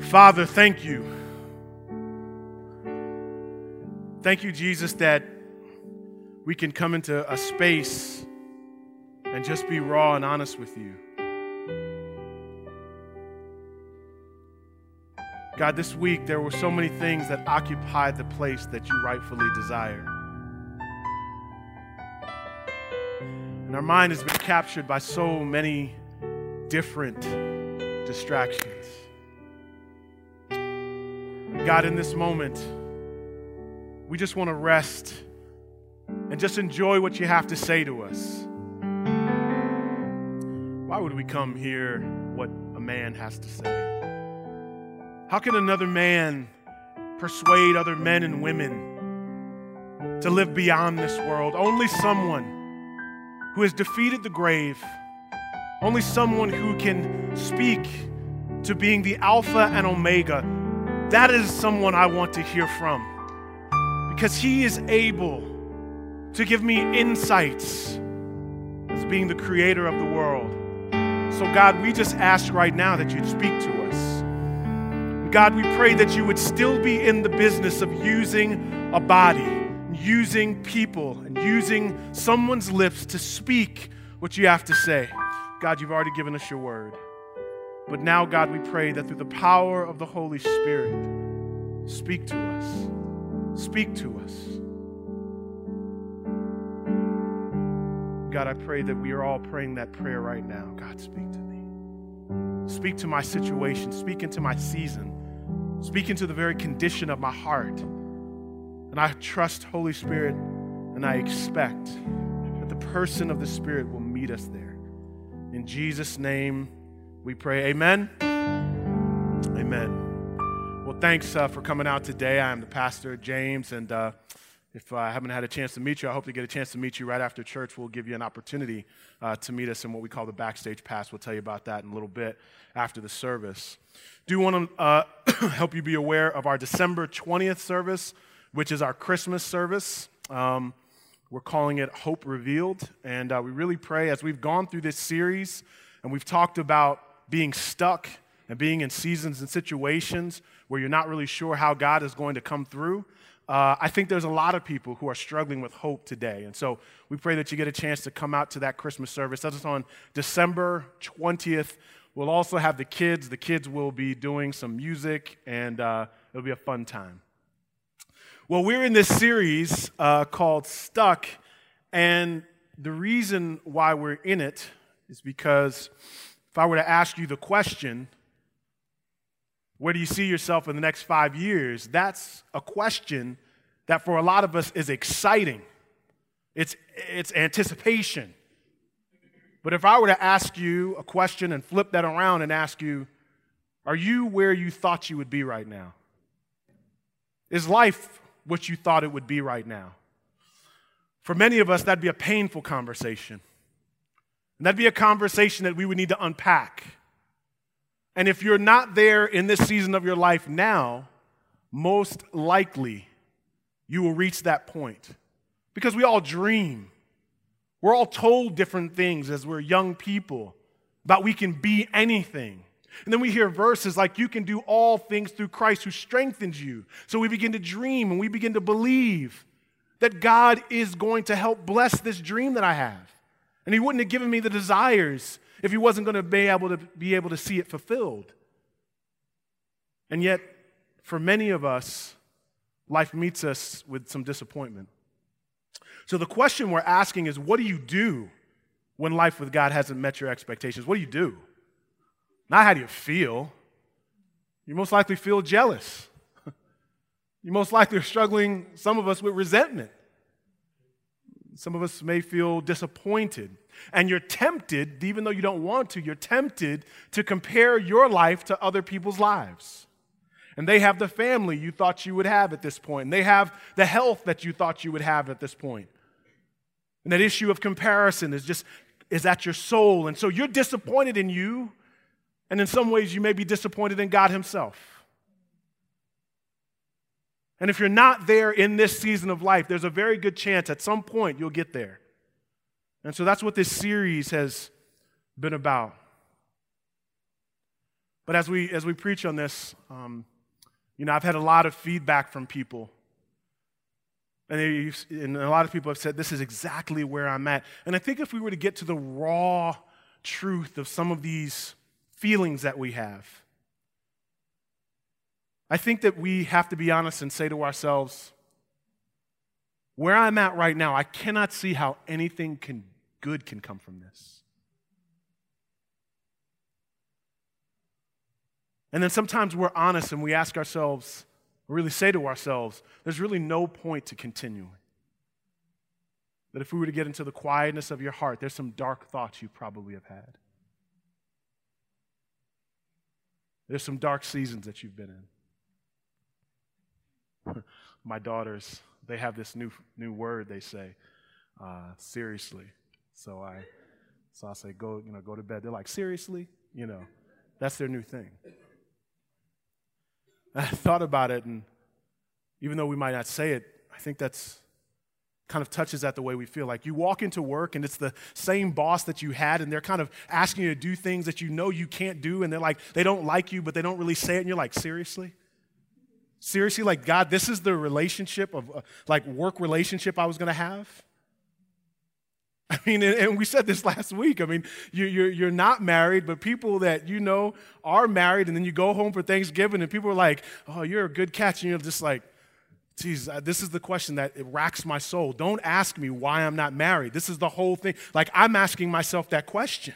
Father, thank you. Thank you, Jesus, that we can come into a space and just be raw and honest with you. God, this week there were so many things that occupied the place that you rightfully desire. And our mind has been captured by so many different distractions. God, in this moment, we just want to rest and just enjoy what you have to say to us. Why would we come hear what a man has to say? How can another man persuade other men and women to live beyond this world? Only someone who has defeated the grave, only someone who can speak to being the Alpha and Omega. That is someone I want to hear from because he is able to give me insights as being the creator of the world. So, God, we just ask right now that you'd speak to us. God, we pray that you would still be in the business of using a body using people and using someone's lips to speak what you have to say. God, you've already given us your word. But now, God, we pray that through the power of the Holy Spirit, speak to us. Speak to us. God, I pray that we are all praying that prayer right now. God, speak to me. Speak to my situation. Speak into my season. Speak into the very condition of my heart. And I trust, Holy Spirit, and I expect that the person of the Spirit will meet us there. In Jesus' name we pray. Amen. Amen. Well, thanks uh, for coming out today. I am the pastor, James, and uh, if I haven't had a chance to meet you, I hope to get a chance to meet you right after church. We'll give you an opportunity uh, to meet us in what we call the backstage pass. We'll tell you about that in a little bit after the service. Do want to uh, help you be aware of our December 20th service which is our Christmas service. Um, we're calling it Hope Revealed. And uh, we really pray as we've gone through this series and we've talked about being stuck and being in seasons and situations where you're not really sure how God is going to come through. Uh, I think there's a lot of people who are struggling with hope today. And so we pray that you get a chance to come out to that Christmas service. That's on December 20th. We'll also have the kids. The kids will be doing some music, and uh, it'll be a fun time. Well, we're in this series uh, called Stuck, and the reason why we're in it is because if I were to ask you the question, where do you see yourself in the next five years? That's a question that for a lot of us is exciting. It's, it's anticipation. But if I were to ask you a question and flip that around and ask you, are you where you thought you would be right now? Is life what you thought it would be right now. For many of us, that'd be a painful conversation. And that'd be a conversation that we would need to unpack. And if you're not there in this season of your life now, most likely you will reach that point. Because we all dream. We're all told different things as we're young people about we can be anything. And then we hear verses like, You can do all things through Christ who strengthens you. So we begin to dream and we begin to believe that God is going to help bless this dream that I have. And He wouldn't have given me the desires if He wasn't going to be able to be able to see it fulfilled. And yet, for many of us, life meets us with some disappointment. So the question we're asking is what do you do when life with God hasn't met your expectations? What do you do? Not how do you feel. You most likely feel jealous. you most likely are struggling, some of us, with resentment. Some of us may feel disappointed. And you're tempted, even though you don't want to, you're tempted to compare your life to other people's lives. And they have the family you thought you would have at this. And they have the health that you thought you would have at this point. And that issue of comparison is just is at your soul. And so you're disappointed in you and in some ways, you may be disappointed in God Himself. And if you're not there in this season of life, there's a very good chance at some point you'll get there. And so that's what this series has been about. But as we, as we preach on this, um, you know, I've had a lot of feedback from people. And, and a lot of people have said, this is exactly where I'm at. And I think if we were to get to the raw truth of some of these feelings that we have, I think that we have to be honest and say to ourselves, where I'm at right now, I cannot see how anything can, good can come from this. And then sometimes we're honest and we ask ourselves, really say to ourselves, there's really no point to continuing. That if we were to get into the quietness of your heart, there's some dark thoughts you probably have had. There's some dark seasons that you've been in. My daughters, they have this new, new word they say, uh, seriously. So I, so I say, go, you know, go to bed. They're like, seriously? You know, that's their new thing. I thought about it, and even though we might not say it, I think that's kind of touches at the way we feel. Like you walk into work and it's the same boss that you had, and they're kind of asking you to do things that you know you can't do, and they're like, they don't like you, but they don't really say it, and you're like, seriously? Seriously, like, God, this is the relationship of, uh, like, work relationship I was going to have? I mean, and we said this last week. I mean, you're, you're not married, but people that you know are married, and then you go home for Thanksgiving, and people are like, oh, you're a good catch. And you're just like, geez, this is the question that it racks my soul. Don't ask me why I'm not married. This is the whole thing. Like, I'm asking myself that question.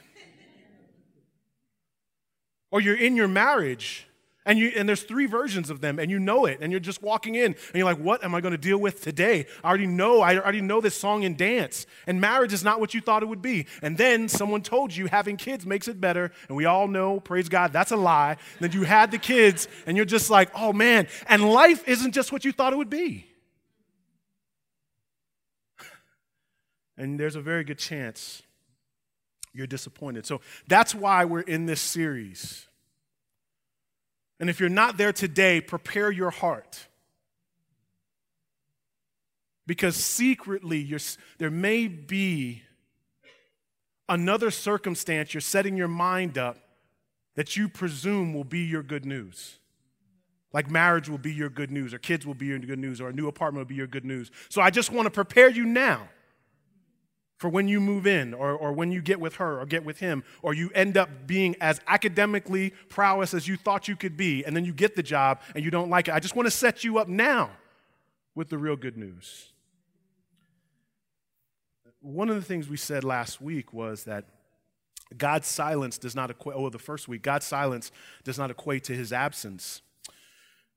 or you're in your marriage and, you, and there's three versions of them, and you know it, and you're just walking in, and you're like, what am I going to deal with today? I already know, I already know this song and dance. And marriage is not what you thought it would be. And then someone told you having kids makes it better, and we all know, praise God, that's a lie. Then you had the kids, and you're just like, oh man, and life isn't just what you thought it would be. And there's a very good chance you're disappointed. So that's why we're in this series. And if you're not there today, prepare your heart. Because secretly, there may be another circumstance you're setting your mind up that you presume will be your good news. Like marriage will be your good news, or kids will be your good news, or a new apartment will be your good news. So I just want to prepare you now for when you move in or, or when you get with her or get with him or you end up being as academically prowess as you thought you could be and then you get the job and you don't like it. I just want to set you up now with the real good news. One of the things we said last week was that God's silence does not equate, oh, the first week, God's silence does not equate to his absence.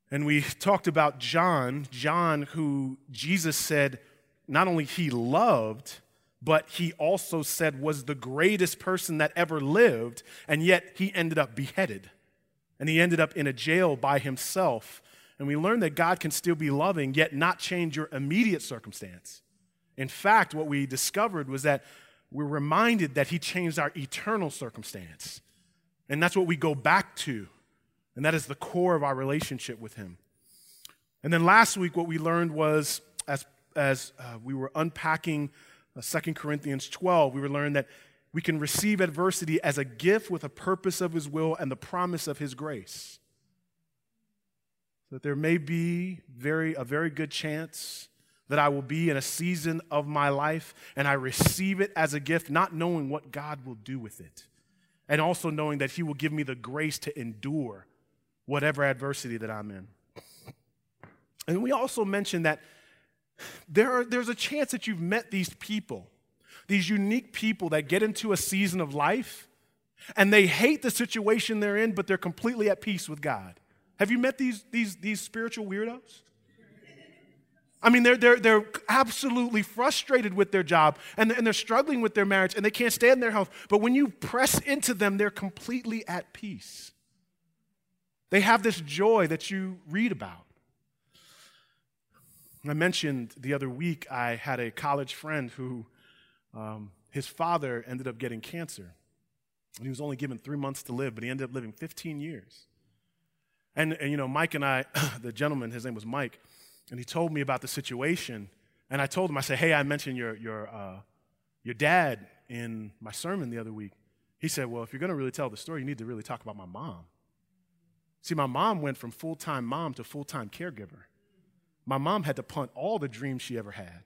And we talked about John, John, who Jesus said not only he loved, but he also said was the greatest person that ever lived, and yet he ended up beheaded. And he ended up in a jail by himself. And we learned that God can still be loving, yet not change your immediate circumstance. In fact, what we discovered was that we're reminded that he changed our eternal circumstance. And that's what we go back to. And that is the core of our relationship with him. And then last week, what we learned was as, as uh, we were unpacking 2 uh, Corinthians 12, we were learned that we can receive adversity as a gift with a purpose of His will and the promise of His grace. That there may be very, a very good chance that I will be in a season of my life and I receive it as a gift, not knowing what God will do with it. And also knowing that He will give me the grace to endure whatever adversity that I'm in. And we also mentioned that there are, there's a chance that you've met these people, these unique people that get into a season of life and they hate the situation they're in, but they're completely at peace with God. Have you met these, these, these spiritual weirdos? I mean, they're, they're, they're absolutely frustrated with their job and, and they're struggling with their marriage and they can't stand their health. But when you press into them, they're completely at peace. They have this joy that you read about. I mentioned the other week I had a college friend who um, his father ended up getting cancer. And he was only given three months to live, but he ended up living 15 years. And, and you know, Mike and I, the gentleman, his name was Mike, and he told me about the situation. And I told him, I said, hey, I mentioned your, your, uh, your dad in my sermon the other week. He said, well, if you're going to really tell the story, you need to really talk about my mom. See, my mom went from full time mom to full time caregiver. My mom had to punt all the dreams she ever had.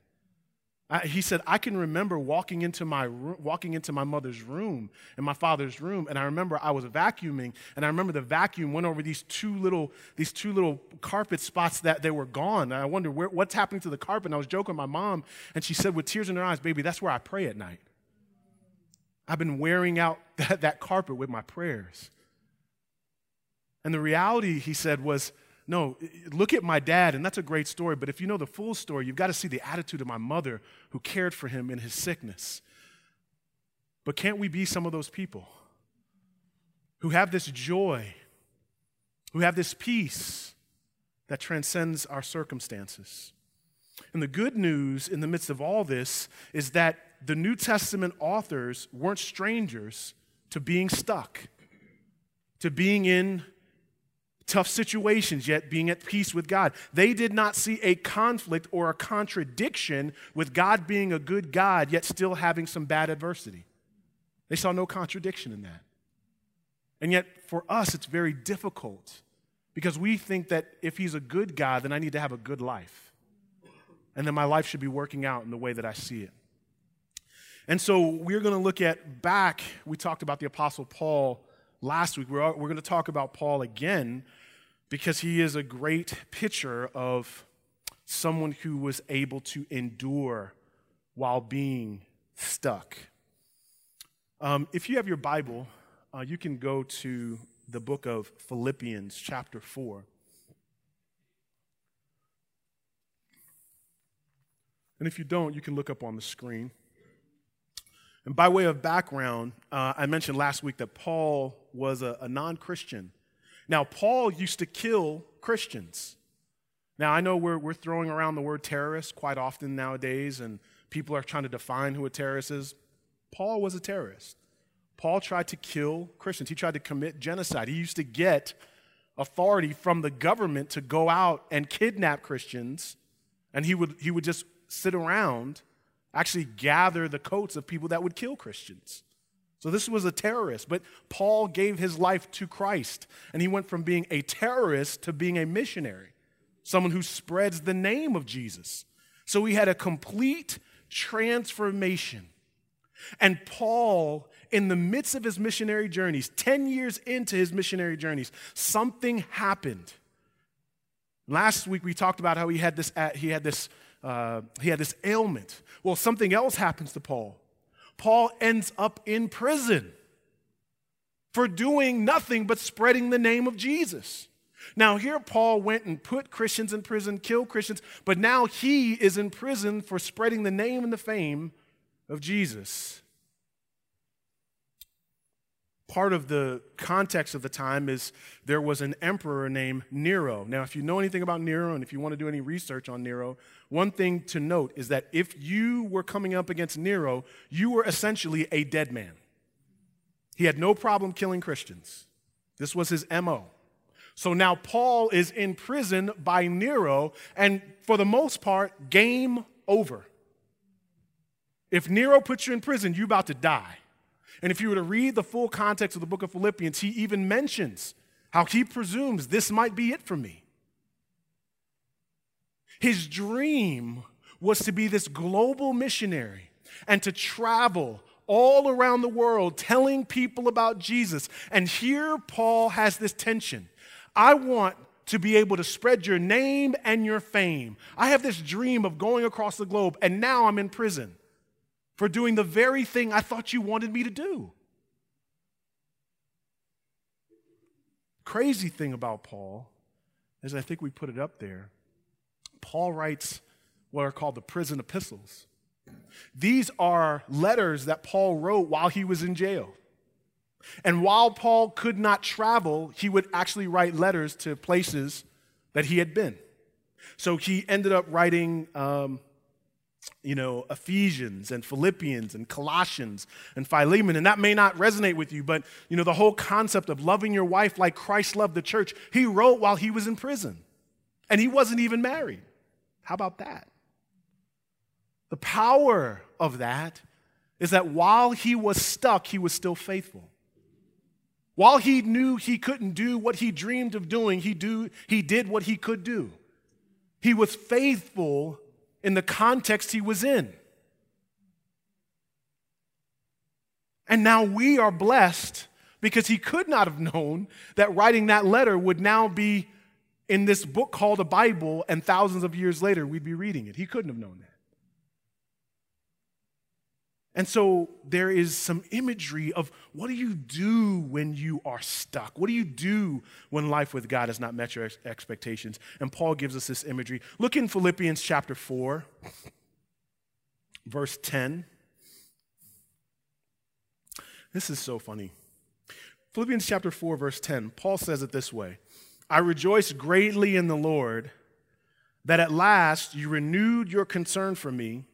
I, he said, I can remember walking into, my walking into my mother's room and my father's room, and I remember I was vacuuming, and I remember the vacuum went over these two little, these two little carpet spots that they were gone. And I wondered where, what's happening to the carpet. And I was joking with my mom, and she said with tears in her eyes, baby, that's where I pray at night. I've been wearing out that, that carpet with my prayers. And the reality, he said, was no, look at my dad, and that's a great story, but if you know the full story, you've got to see the attitude of my mother who cared for him in his sickness. But can't we be some of those people who have this joy, who have this peace that transcends our circumstances? And the good news in the midst of all this is that the New Testament authors weren't strangers to being stuck, to being in tough situations, yet being at peace with God. They did not see a conflict or a contradiction with God being a good God, yet still having some bad adversity. They saw no contradiction in that. And yet, for us, it's very difficult because we think that if He's a good God, then I need to have a good life. And then my life should be working out in the way that I see it. And so we're going to look at back, we talked about the Apostle Paul last week. We're, we're going to talk about Paul again because he is a great picture of someone who was able to endure while being stuck. Um, if you have your Bible, uh, you can go to the book of Philippians, chapter 4. And if you don't, you can look up on the screen. And by way of background, uh, I mentioned last week that Paul was a, a non Christian now, Paul used to kill Christians. Now, I know we're, we're throwing around the word terrorist quite often nowadays, and people are trying to define who a terrorist is. Paul was a terrorist. Paul tried to kill Christians, he tried to commit genocide. He used to get authority from the government to go out and kidnap Christians, and he would, he would just sit around, actually gather the coats of people that would kill Christians. So this was a terrorist, but Paul gave his life to Christ, and he went from being a terrorist to being a missionary, someone who spreads the name of Jesus. So he had a complete transformation. And Paul, in the midst of his missionary journeys, 10 years into his missionary journeys, something happened. Last week we talked about how he had this, he had this, uh, he had this ailment. Well, something else happens to Paul. Paul ends up in prison for doing nothing but spreading the name of Jesus. Now, here Paul went and put Christians in prison, killed Christians, but now he is in prison for spreading the name and the fame of Jesus part of the context of the time is there was an emperor named Nero. Now, if you know anything about Nero and if you want to do any research on Nero, one thing to note is that if you were coming up against Nero, you were essentially a dead man. He had no problem killing Christians. This was his MO. So now Paul is in prison by Nero, and for the most part, game over. If Nero puts you in prison, you're about to die. And if you were to read the full context of the book of Philippians, he even mentions how he presumes this might be it for me. His dream was to be this global missionary and to travel all around the world telling people about Jesus. And here Paul has this tension. I want to be able to spread your name and your fame. I have this dream of going across the globe, and now I'm in prison for doing the very thing I thought you wanted me to do. Crazy thing about Paul is I think we put it up there. Paul writes what are called the prison epistles. These are letters that Paul wrote while he was in jail. And while Paul could not travel, he would actually write letters to places that he had been. So he ended up writing um, you know, Ephesians and Philippians and Colossians and Philemon. And that may not resonate with you, but, you know, the whole concept of loving your wife like Christ loved the church, he wrote while he was in prison. And he wasn't even married. How about that? The power of that is that while he was stuck, he was still faithful. While he knew he couldn't do what he dreamed of doing, he, do, he did what he could do. He was faithful in the context he was in. And now we are blessed because he could not have known that writing that letter would now be in this book called a Bible, and thousands of years later we'd be reading it. He couldn't have known that. And so there is some imagery of what do you do when you are stuck? What do you do when life with God has not met your expectations? And Paul gives us this imagery. Look in Philippians chapter 4, verse 10. This is so funny. Philippians chapter 4, verse 10, Paul says it this way I rejoice greatly in the Lord that at last you renewed your concern for me.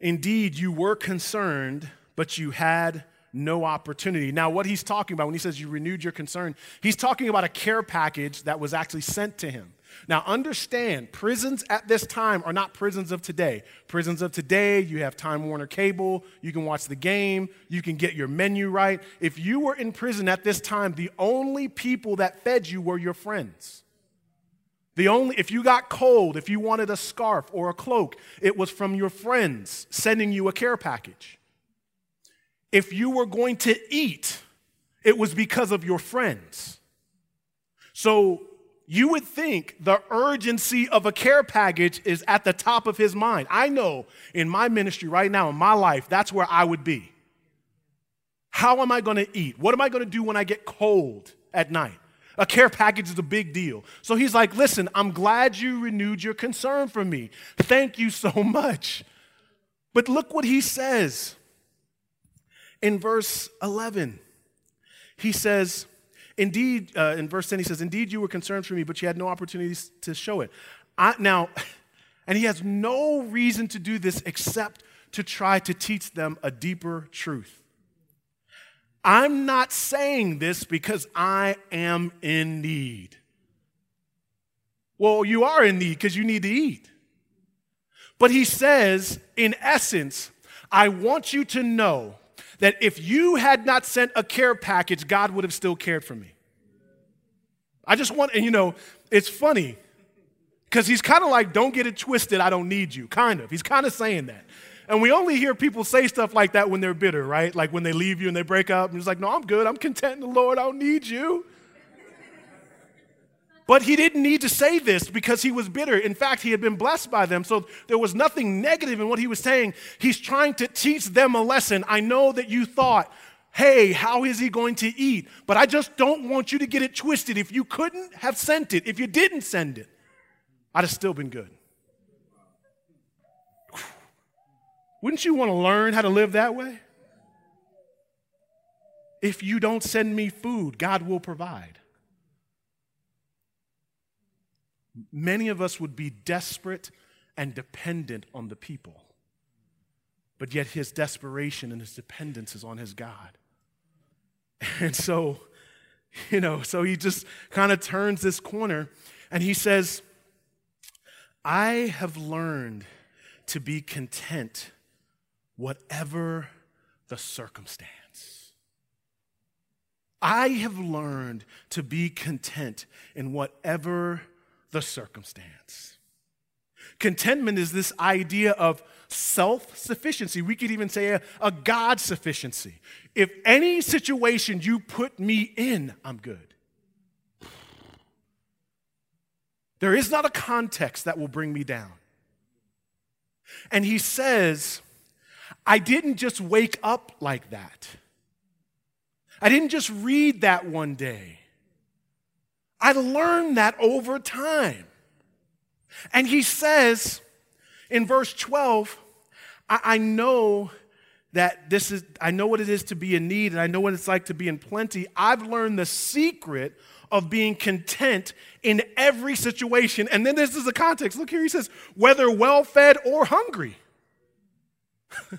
Indeed, you were concerned, but you had no opportunity. Now, what he's talking about when he says you renewed your concern, he's talking about a care package that was actually sent to him. Now, understand, prisons at this time are not prisons of today. Prisons of today, you have Time Warner Cable, you can watch the game, you can get your menu right. If you were in prison at this time, the only people that fed you were your friends. The only, if you got cold, if you wanted a scarf or a cloak, it was from your friends sending you a care package. If you were going to eat, it was because of your friends. So you would think the urgency of a care package is at the top of his mind. I know in my ministry right now, in my life, that's where I would be. How am I going to eat? What am I going to do when I get cold at night? A care package is a big deal. So he's like, Listen, I'm glad you renewed your concern for me. Thank you so much. But look what he says in verse 11. He says, Indeed, uh, in verse 10, he says, Indeed, you were concerned for me, but you had no opportunities to show it. I, now, and he has no reason to do this except to try to teach them a deeper truth. I'm not saying this because I am in need. Well, you are in need because you need to eat. But he says, in essence, I want you to know that if you had not sent a care package, God would have still cared for me. I just want, and you know, it's funny because he's kind of like, don't get it twisted, I don't need you, kind of. He's kind of saying that. And we only hear people say stuff like that when they're bitter, right? Like when they leave you and they break up, and it's like, no, I'm good. I'm content in the Lord. I don't need you. But he didn't need to say this because he was bitter. In fact, he had been blessed by them. So there was nothing negative in what he was saying. He's trying to teach them a lesson. I know that you thought, hey, how is he going to eat? But I just don't want you to get it twisted. If you couldn't have sent it, if you didn't send it, I'd have still been good. Wouldn't you want to learn how to live that way? If you don't send me food, God will provide. Many of us would be desperate and dependent on the people, but yet his desperation and his dependence is on his God. And so, you know, so he just kind of turns this corner and he says, I have learned to be content whatever the circumstance. I have learned to be content in whatever the circumstance. Contentment is this idea of self sufficiency. We could even say a, a God sufficiency. If any situation you put me in, I'm good. There is not a context that will bring me down. And he says, I didn't just wake up like that. I didn't just read that one day. I learned that over time. And he says in verse 12, I, I, know that this is, I know what it is to be in need, and I know what it's like to be in plenty. I've learned the secret of being content in every situation. And then this is the context. Look here, he says, whether well fed or hungry.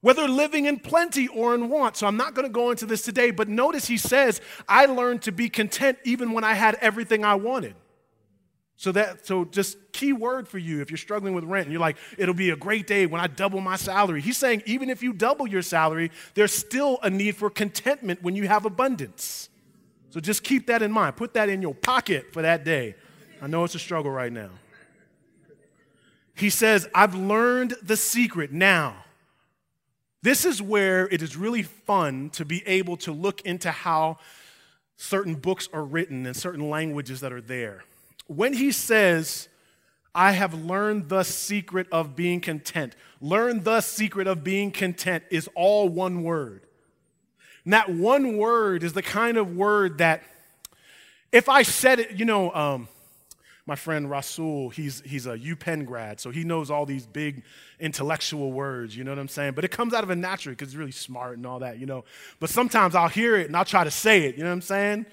whether living in plenty or in want. So I'm not going to go into this today, but notice he says, I learned to be content even when I had everything I wanted. So that so just key word for you if you're struggling with rent and you're like it'll be a great day when I double my salary. He's saying even if you double your salary, there's still a need for contentment when you have abundance. So just keep that in mind. Put that in your pocket for that day. I know it's a struggle right now. He says, "I've learned the secret now." This is where it is really fun to be able to look into how certain books are written and certain languages that are there when he says, I have learned the secret of being content, learn the secret of being content is all one word. And that one word is the kind of word that, if I said it, you know, um, my friend Rasul, he's, he's a UPenn grad, so he knows all these big intellectual words, you know what I'm saying? But it comes out of him naturally because he's really smart and all that, you know. But sometimes I'll hear it and I'll try to say it, you know what I'm saying?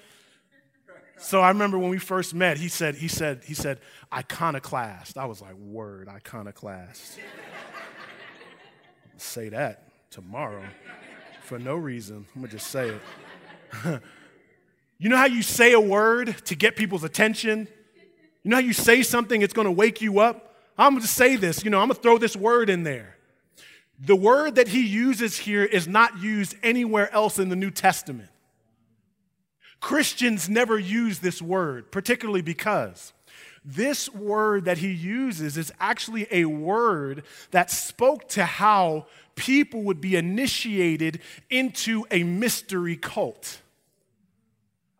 So I remember when we first met, he said, he said, he said, iconoclast. I was like, word, iconoclast. say that tomorrow for no reason. I'm gonna just say it. you know how you say a word to get people's attention? You know how you say something, it's gonna wake you up? I'm gonna say this, you know, I'm gonna throw this word in there. The word that he uses here is not used anywhere else in the New Testament. Christians never use this word, particularly because this word that he uses is actually a word that spoke to how people would be initiated into a mystery cult.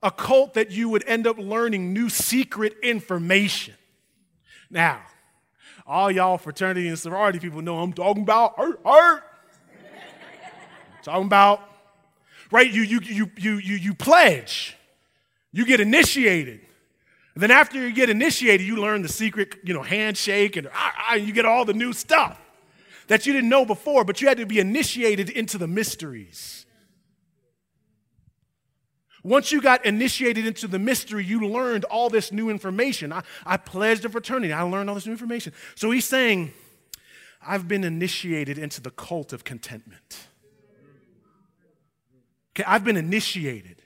A cult that you would end up learning new secret information. Now, all y'all fraternity and sorority people know I'm talking about art, art. talking about right? You, you, you, you, you, you pledge, you get initiated. And then after you get initiated, you learn the secret, you know, handshake and ah, ah, you get all the new stuff that you didn't know before, but you had to be initiated into the mysteries. Once you got initiated into the mystery, you learned all this new information. I, I pledged a fraternity, I learned all this new information. So he's saying, I've been initiated into the cult of contentment. Okay, I've been initiated.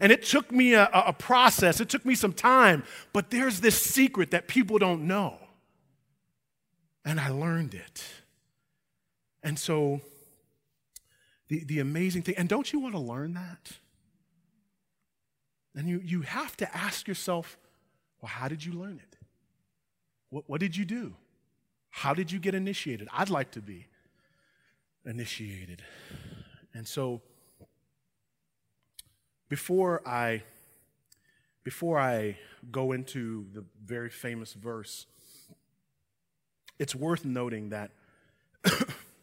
And it took me a, a, process, it took me some time, but there's this secret that people don't know. And I learned it. And so, the, the amazing thing, and don't you want to learn that? And you, you have to ask yourself, well, how did you learn it? What, what did you do? How did you get initiated? I'd like to be initiated. And so, before I before I go into the very famous verse, it's worth noting that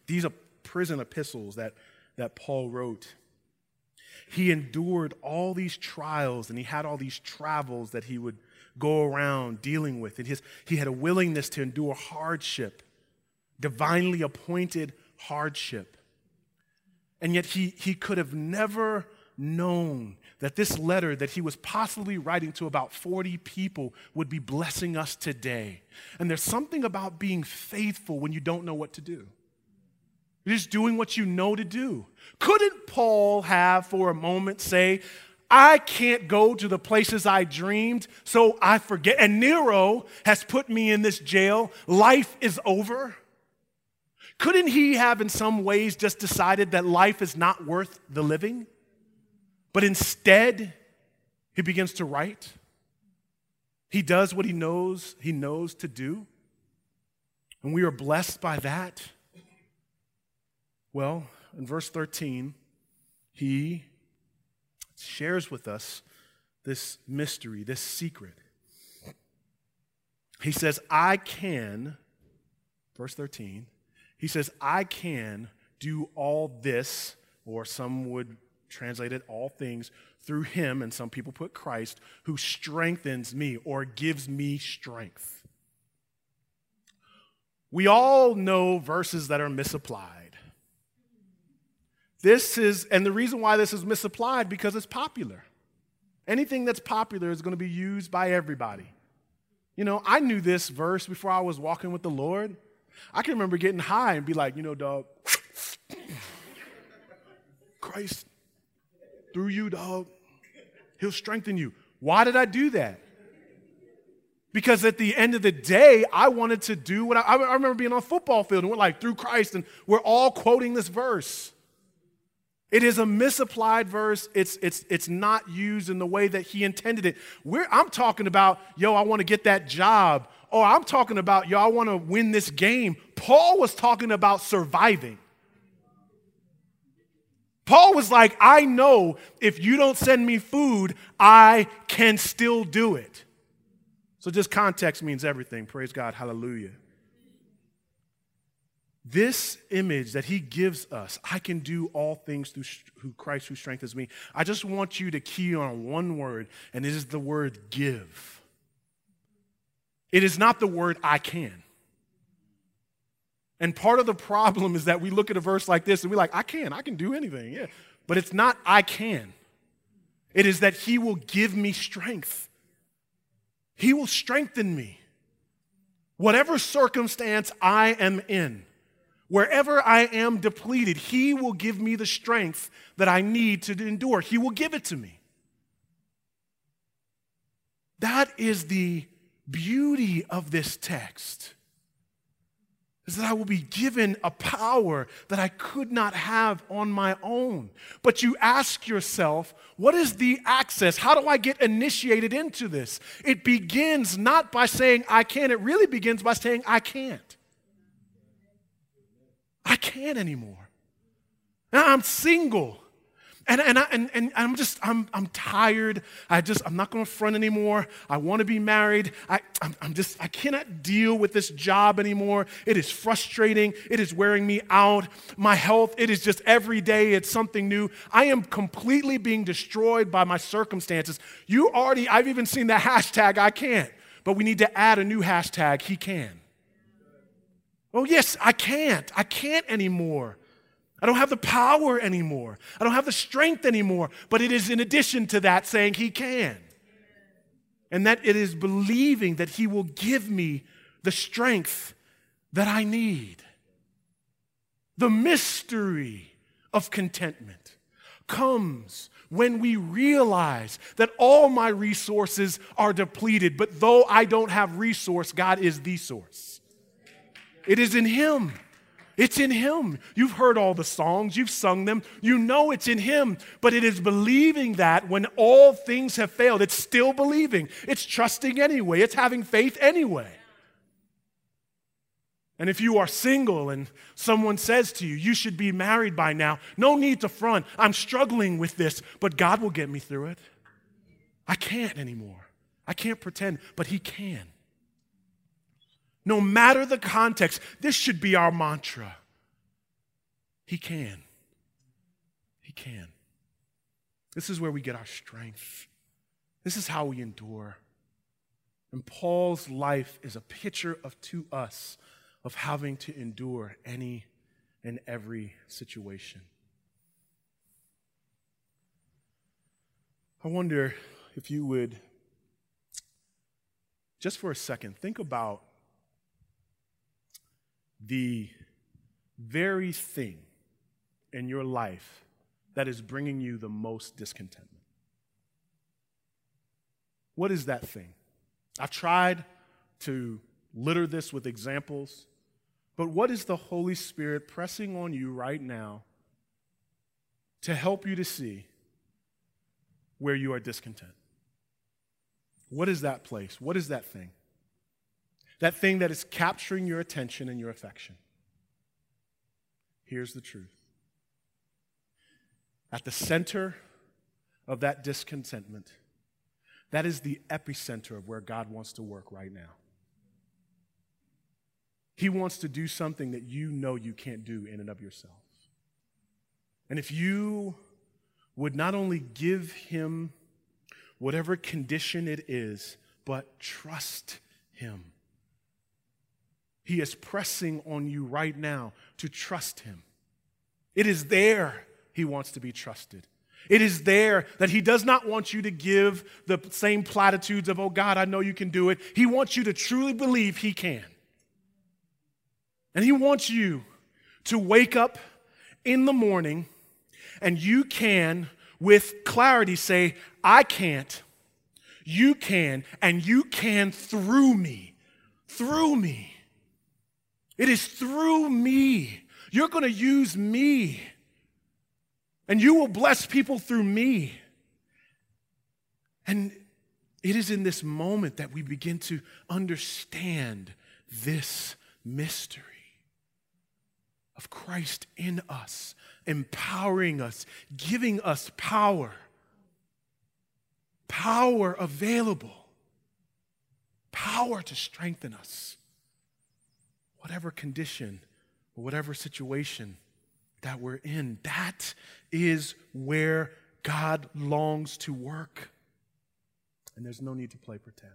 these are prison epistles that, that Paul wrote. He endured all these trials and he had all these travels that he would go around dealing with. And his, he had a willingness to endure hardship, divinely appointed hardship. And yet he, he could have never known that this letter that he was possibly writing to about 40 people would be blessing us today. And there's something about being faithful when you don't know what to do. You're just doing what you know to do. Couldn't Paul have for a moment say, I can't go to the places I dreamed, so I forget. And Nero has put me in this jail. Life is over. Couldn't he have, in some ways, just decided that life is not worth the living? But instead, he begins to write. He does what he knows he knows to do. And we are blessed by that. Well, in verse 13, he shares with us this mystery, this secret. He says, I can, verse 13, he says, I can do all this, or some would translate it all things through him, and some people put Christ, who strengthens me or gives me strength. We all know verses that are misapplied. This is, and the reason why this is misapplied because it's popular. Anything that's popular is going to be used by everybody. You know, I knew this verse before I was walking with the Lord. I can remember getting high and be like, you know, dog, Christ through you, dog. He'll strengthen you. Why did I do that? Because at the end of the day, I wanted to do what I, I remember being on a football field and we're like, through Christ, and we're all quoting this verse. It is a misapplied verse. It's, it's, it's not used in the way that he intended it. We're, I'm talking about, yo, I want to get that job. Or I'm talking about, yo, I want to win this game. Paul was talking about surviving. Paul was like, I know if you don't send me food, I can still do it. So just context means everything. Praise God. Hallelujah. This image that he gives us, I can do all things through Christ who strengthens me. I just want you to key on one word, and it is the word give. It is not the word I can. And part of the problem is that we look at a verse like this and we're like, I can, I can do anything. Yeah. But it's not I can. It is that He will give me strength. He will strengthen me. Whatever circumstance I am in, wherever I am depleted, He will give me the strength that I need to endure. He will give it to me. That is the beauty of this text is that I will be given a power that I could not have on my own. But you ask yourself, what is the access? How do I get initiated into this? It begins not by saying I can, it really begins by saying I can't. I can't anymore. Now I'm single. And, and, I, and, and I'm just, I'm, I'm tired. I just, I'm not going to front anymore. I want to be married. I, I'm, I'm just, I cannot deal with this job anymore. It is frustrating. It is wearing me out. My health, it is just every day, it's something new. I am completely being destroyed by my circumstances. You already, I've even seen the hashtag, I can't. But we need to add a new hashtag, he can. Oh, yes, I can't. I can't anymore. I don't have the power anymore. I don't have the strength anymore. But it is in addition to that saying He can. And that it is believing that He will give me the strength that I need. The mystery of contentment comes when we realize that all my resources are depleted, but though I don't have resource, God is the source. It is in Him. It's in Him. You've heard all the songs, you've sung them, you know it's in Him, but it is believing that when all things have failed, it's still believing. It's trusting anyway, it's having faith anyway. And if you are single and someone says to you, you should be married by now, no need to front. I'm struggling with this, but God will get me through it. I can't anymore. I can't pretend, but He can. No matter the context, this should be our mantra. He can. He can. This is where we get our strength. This is how we endure. And Paul's life is a picture of to us of having to endure any and every situation. I wonder if you would, just for a second, think about the very thing in your life that is bringing you the most discontentment. What is that thing? I've tried to litter this with examples, but what is the Holy Spirit pressing on you right now to help you to see where you are discontent? What is that place? What is that thing? That thing that is capturing your attention and your affection. Here's the truth at the center of that discontentment, that is the epicenter of where God wants to work right now. He wants to do something that you know you can't do in and of yourself. And if you would not only give Him whatever condition it is, but trust Him he is pressing on you right now to trust Him. It is there He wants to be trusted. It is there that He does not want you to give the same platitudes of, oh God, I know you can do it. He wants you to truly believe He can. And He wants you to wake up in the morning and you can, with clarity, say, I can't. You can, and you can through me. Through me. It is through me. You're going to use me. And you will bless people through me. And it is in this moment that we begin to understand this mystery of Christ in us, empowering us, giving us power. Power available, power to strengthen us. Whatever condition or whatever situation that we're in, that is where God longs to work. And there's no need to play pretend.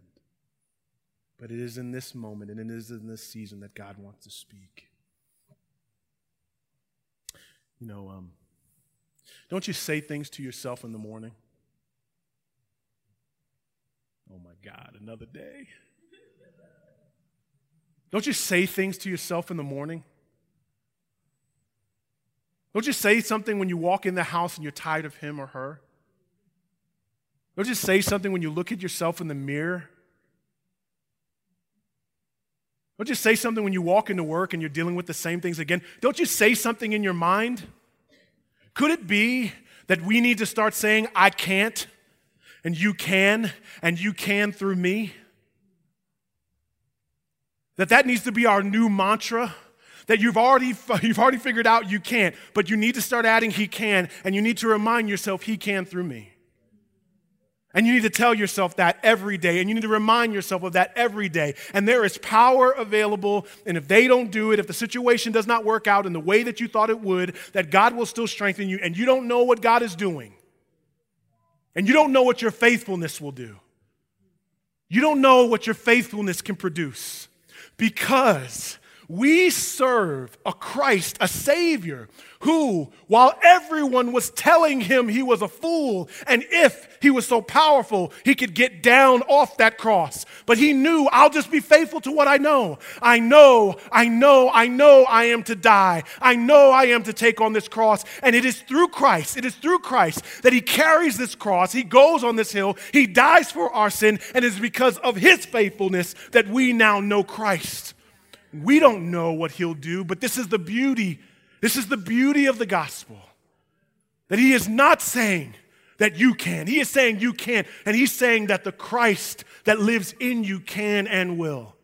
But it is in this moment and it is in this season that God wants to speak. You know, um, don't you say things to yourself in the morning? Oh my God, another day. Don't you say things to yourself in the morning? Don't you say something when you walk in the house and you're tired of him or her? Don't you say something when you look at yourself in the mirror? Don't you say something when you walk into work and you're dealing with the same things again? Don't you say something in your mind? Could it be that we need to start saying, I can't, and you can, and you can through me? That that needs to be our new mantra that you've already you've already figured out you can't but you need to start adding he can and you need to remind yourself he can through me and you need to tell yourself that every day, and you need to remind yourself of that every day. And there is power available, and if they don't do it, if the situation does not work out in the way that you thought it would, that God will still strengthen you, and you don't know what God is doing. And you don't know what your faithfulness will do. You don't know what your faithfulness can produce because we serve a Christ, a Savior, who, while everyone was telling him he was a fool, and if he was so powerful, he could get down off that cross, but he knew, I'll just be faithful to what I know. I know, I know, I know I am to die. I know I am to take on this cross, and it is through Christ, it is through Christ that he carries this cross. He goes on this hill, he dies for our sin, and it is because of his faithfulness that we now know Christ. We don't know what he'll do, but this is the beauty. This is the beauty of the gospel. That he is not saying that you can. He is saying you can. And he's saying that the Christ that lives in you can and will.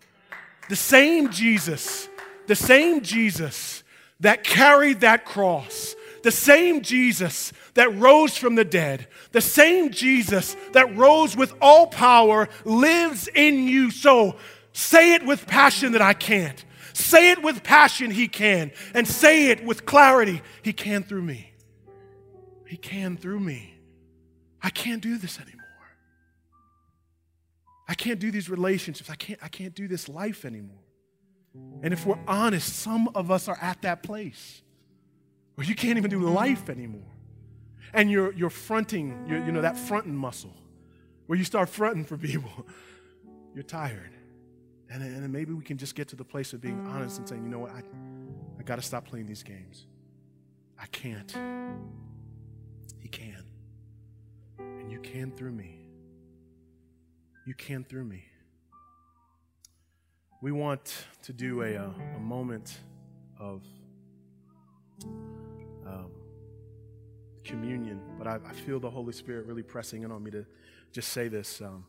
The same Jesus, the same Jesus that carried that cross, the same Jesus that rose from the dead, the same Jesus that rose with all power lives in you. So Say it with passion that I can't. Say it with passion, He can. And say it with clarity, He can through me. He can through me. I can't do this anymore. I can't do these relationships. I can't, I can't do this life anymore. And if we're honest, some of us are at that place where you can't even do life anymore. And you're, you're fronting, you're, you know, that fronting muscle, where you start fronting for people. You're tired. And, and maybe we can just get to the place of being honest and saying, you know what, I, I got to stop playing these games. I can't. He can. And you can through me. You can through me. We want to do a, a, a moment of um, communion, but I, I, feel the Holy Spirit really pressing in on me to just say this. Um,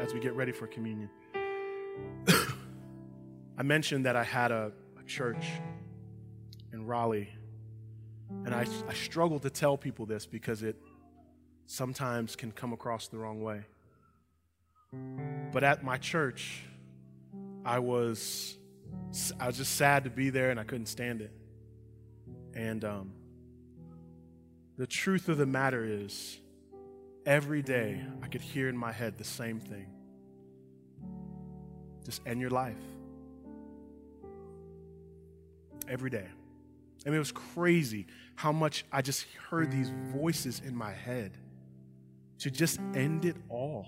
as we get ready for communion. I mentioned that I had a, a church in Raleigh, and I, I struggle to tell people this because it sometimes can come across the wrong way. But at my church, I was I was just sad to be there, and I couldn't stand it. And um, the truth of the matter is, Every day, I could hear in my head the same thing just end your life. Every day. I mean, it was crazy how much I just heard these voices in my head to just end it all.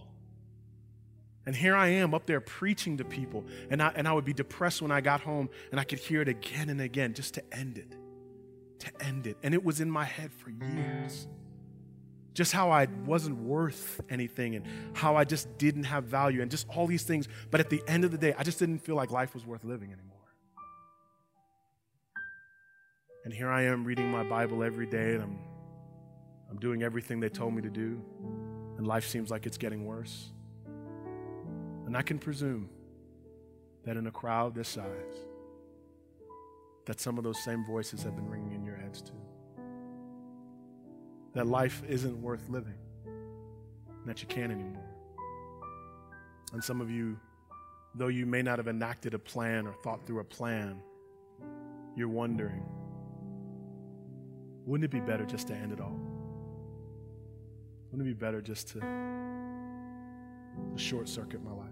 And here I am up there preaching to people, and I, and I would be depressed when I got home, and I could hear it again and again just to end it. To end it. And it was in my head for years just how I wasn't worth anything and how I just didn't have value and just all these things. But at the end of the day, I just didn't feel like life was worth living anymore. And here I am reading my Bible every day and I'm, I'm doing everything they told me to do, and life seems like it's getting worse. And I can presume that in a crowd this size, that some of those same voices have been ringing in your heads too that life isn't worth living, that you can't anymore. And some of you, though you may not have enacted a plan or thought through a plan, you're wondering wouldn't it be better just to end it all? Wouldn't it be better just to, to short circuit my life?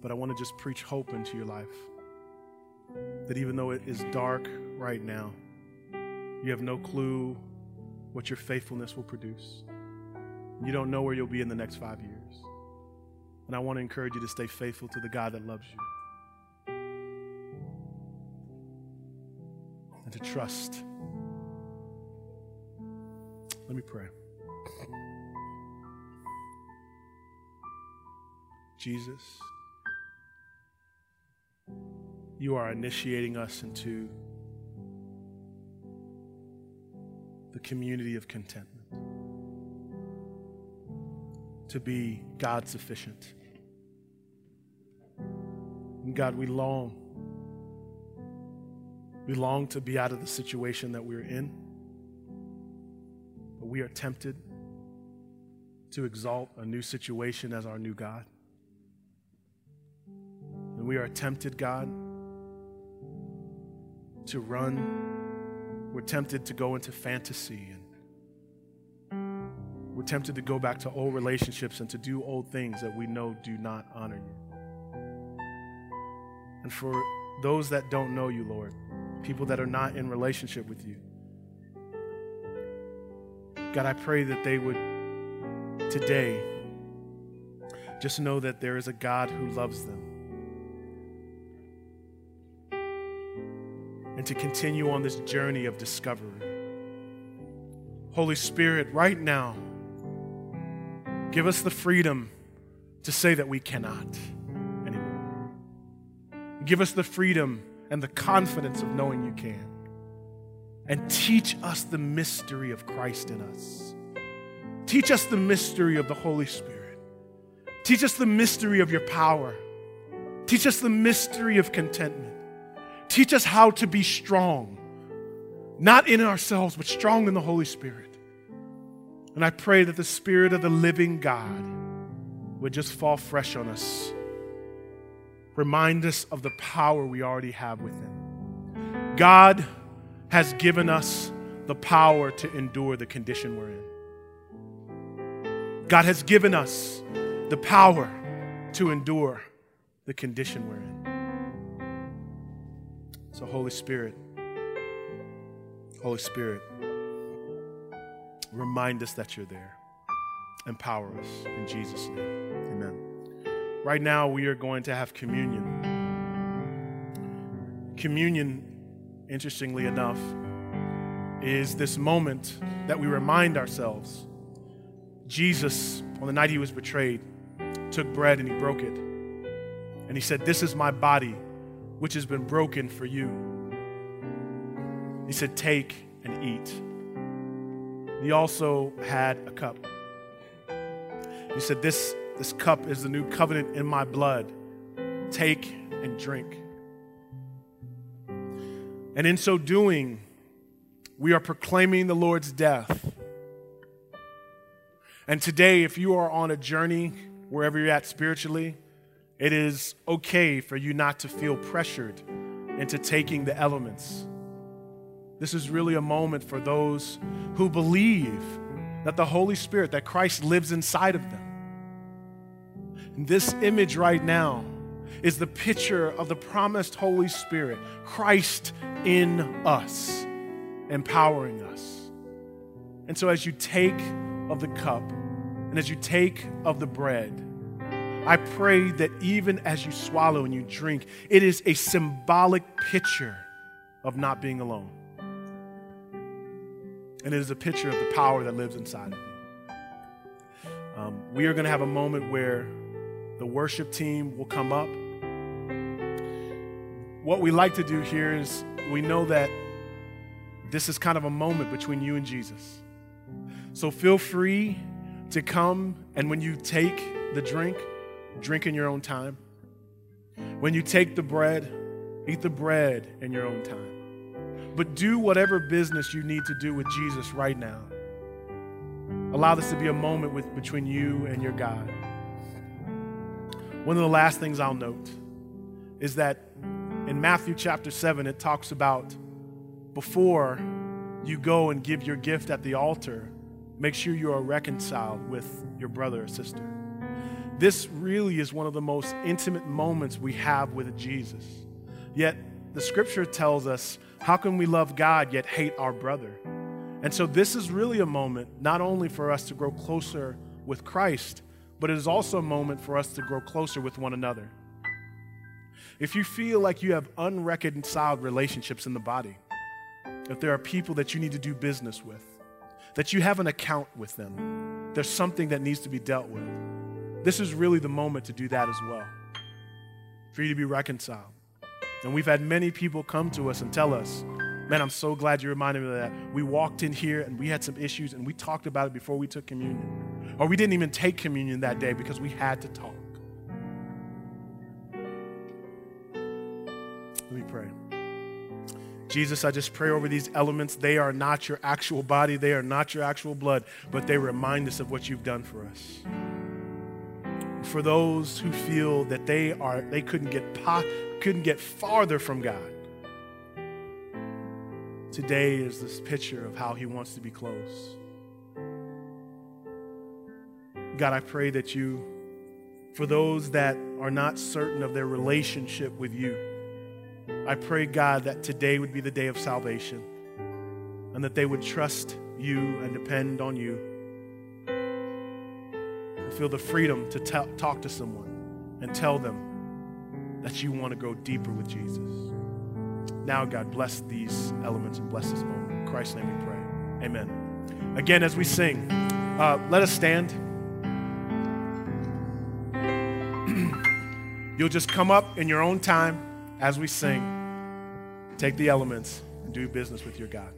But I want to just preach hope into your life. That even though it is dark right now, you have no clue what your faithfulness will produce. You don't know where you'll be in the next five years. And I want to encourage you to stay faithful to the God that loves you and to trust. Let me pray. Jesus, you are initiating us into community of contentment. To be God sufficient. And God, we long. We long to be out of the situation that we're in. But we are tempted to exalt a new situation as our new God. And we are tempted, God, to run we're tempted to go into fantasy and we're tempted to go back to old relationships and to do old things that we know do not honor you. And for those that don't know you, Lord, people that are not in relationship with you, God, I pray that they would today just know that there is a God who loves them and to continue on this journey of discovery. Holy Spirit, right now, give us the freedom to say that we cannot anymore. Give us the freedom and the confidence of knowing you can. And teach us the mystery of Christ in us. Teach us the mystery of the Holy Spirit. Teach us the mystery of your power. Teach us the mystery of contentment. Teach us how to be strong, not in ourselves, but strong in the Holy Spirit. And I pray that the Spirit of the living God would just fall fresh on us. Remind us of the power we already have within. God has given us the power to endure the condition we're in. God has given us the power to endure the condition we're in. So, Holy Spirit, Holy Spirit, remind us that you're there. Empower us in Jesus' name. Amen. Right now, we are going to have communion. Communion, interestingly enough, is this moment that we remind ourselves Jesus, on the night he was betrayed, took bread and he broke it. And he said, This is my body which has been broken for you. He said, Take and eat. He also had a cup. He said, This, this cup is the new covenant in my blood. Take and drink. And in so doing, we are proclaiming the Lord's death. And today, if you are on a journey, wherever you're at spiritually, it is okay for you not to feel pressured into taking the elements. This is really a moment for those who believe that the Holy Spirit, that Christ lives inside of them. And this image right now is the picture of the promised Holy Spirit, Christ in us, empowering us. And so, as you take of the cup and as you take of the bread, I pray that even as you swallow and you drink, it is a symbolic picture of not being alone. and it is a picture of the power that lives inside of you. Um, we are going to have a moment where the worship team will come up. What we like to do here is we know that this is kind of a moment between you and Jesus. So feel free to come, and when you take the drink, drink in your own time. When you take the bread, eat the bread in your own time. But do whatever business you need to do with Jesus right now. Allow this to be a moment with, between you and your God. One of the last things I'll note is that in Matthew chapter 7, it talks about before you go and give your gift at the altar, make sure you are reconciled with your brother or sister. This really is one of the most intimate moments we have with Jesus. Yet the scripture tells us, how can we love God yet hate our brother? And so this is really a moment not only for us to grow closer with Christ, but it is also a moment for us to grow closer with one another. If you feel like you have unreconciled relationships in the body, if there are people that you need to do business with, that you have an account with them, there's something that needs to be dealt with. This is really the moment to do that as well, for you to be reconciled. And we've had many people come to us and tell us, man, I'm so glad you reminded me of that. We walked in here and we had some issues and we talked about it before we took communion. Or we didn't even take communion that day because we had to talk. Let me pray. Jesus, I just pray over these elements. They are not your actual body, they are not your actual blood, but they remind us of what you've done for us. For those who feel that they are they couldn't get po- couldn't get farther from God. Today is this picture of how he wants to be close. God, I pray that you for those that are not certain of their relationship with you, I pray, God, that today would be the day of salvation and that they would trust you and depend on you feel the freedom to t- talk to someone and tell them that you want to go deeper with Jesus. Now, God, bless these elements and bless this moment. In Christ's name we pray. Amen. Again, as we sing, uh, let us stand. You'll just come up in your own time as we sing, take the elements, and do business with your God.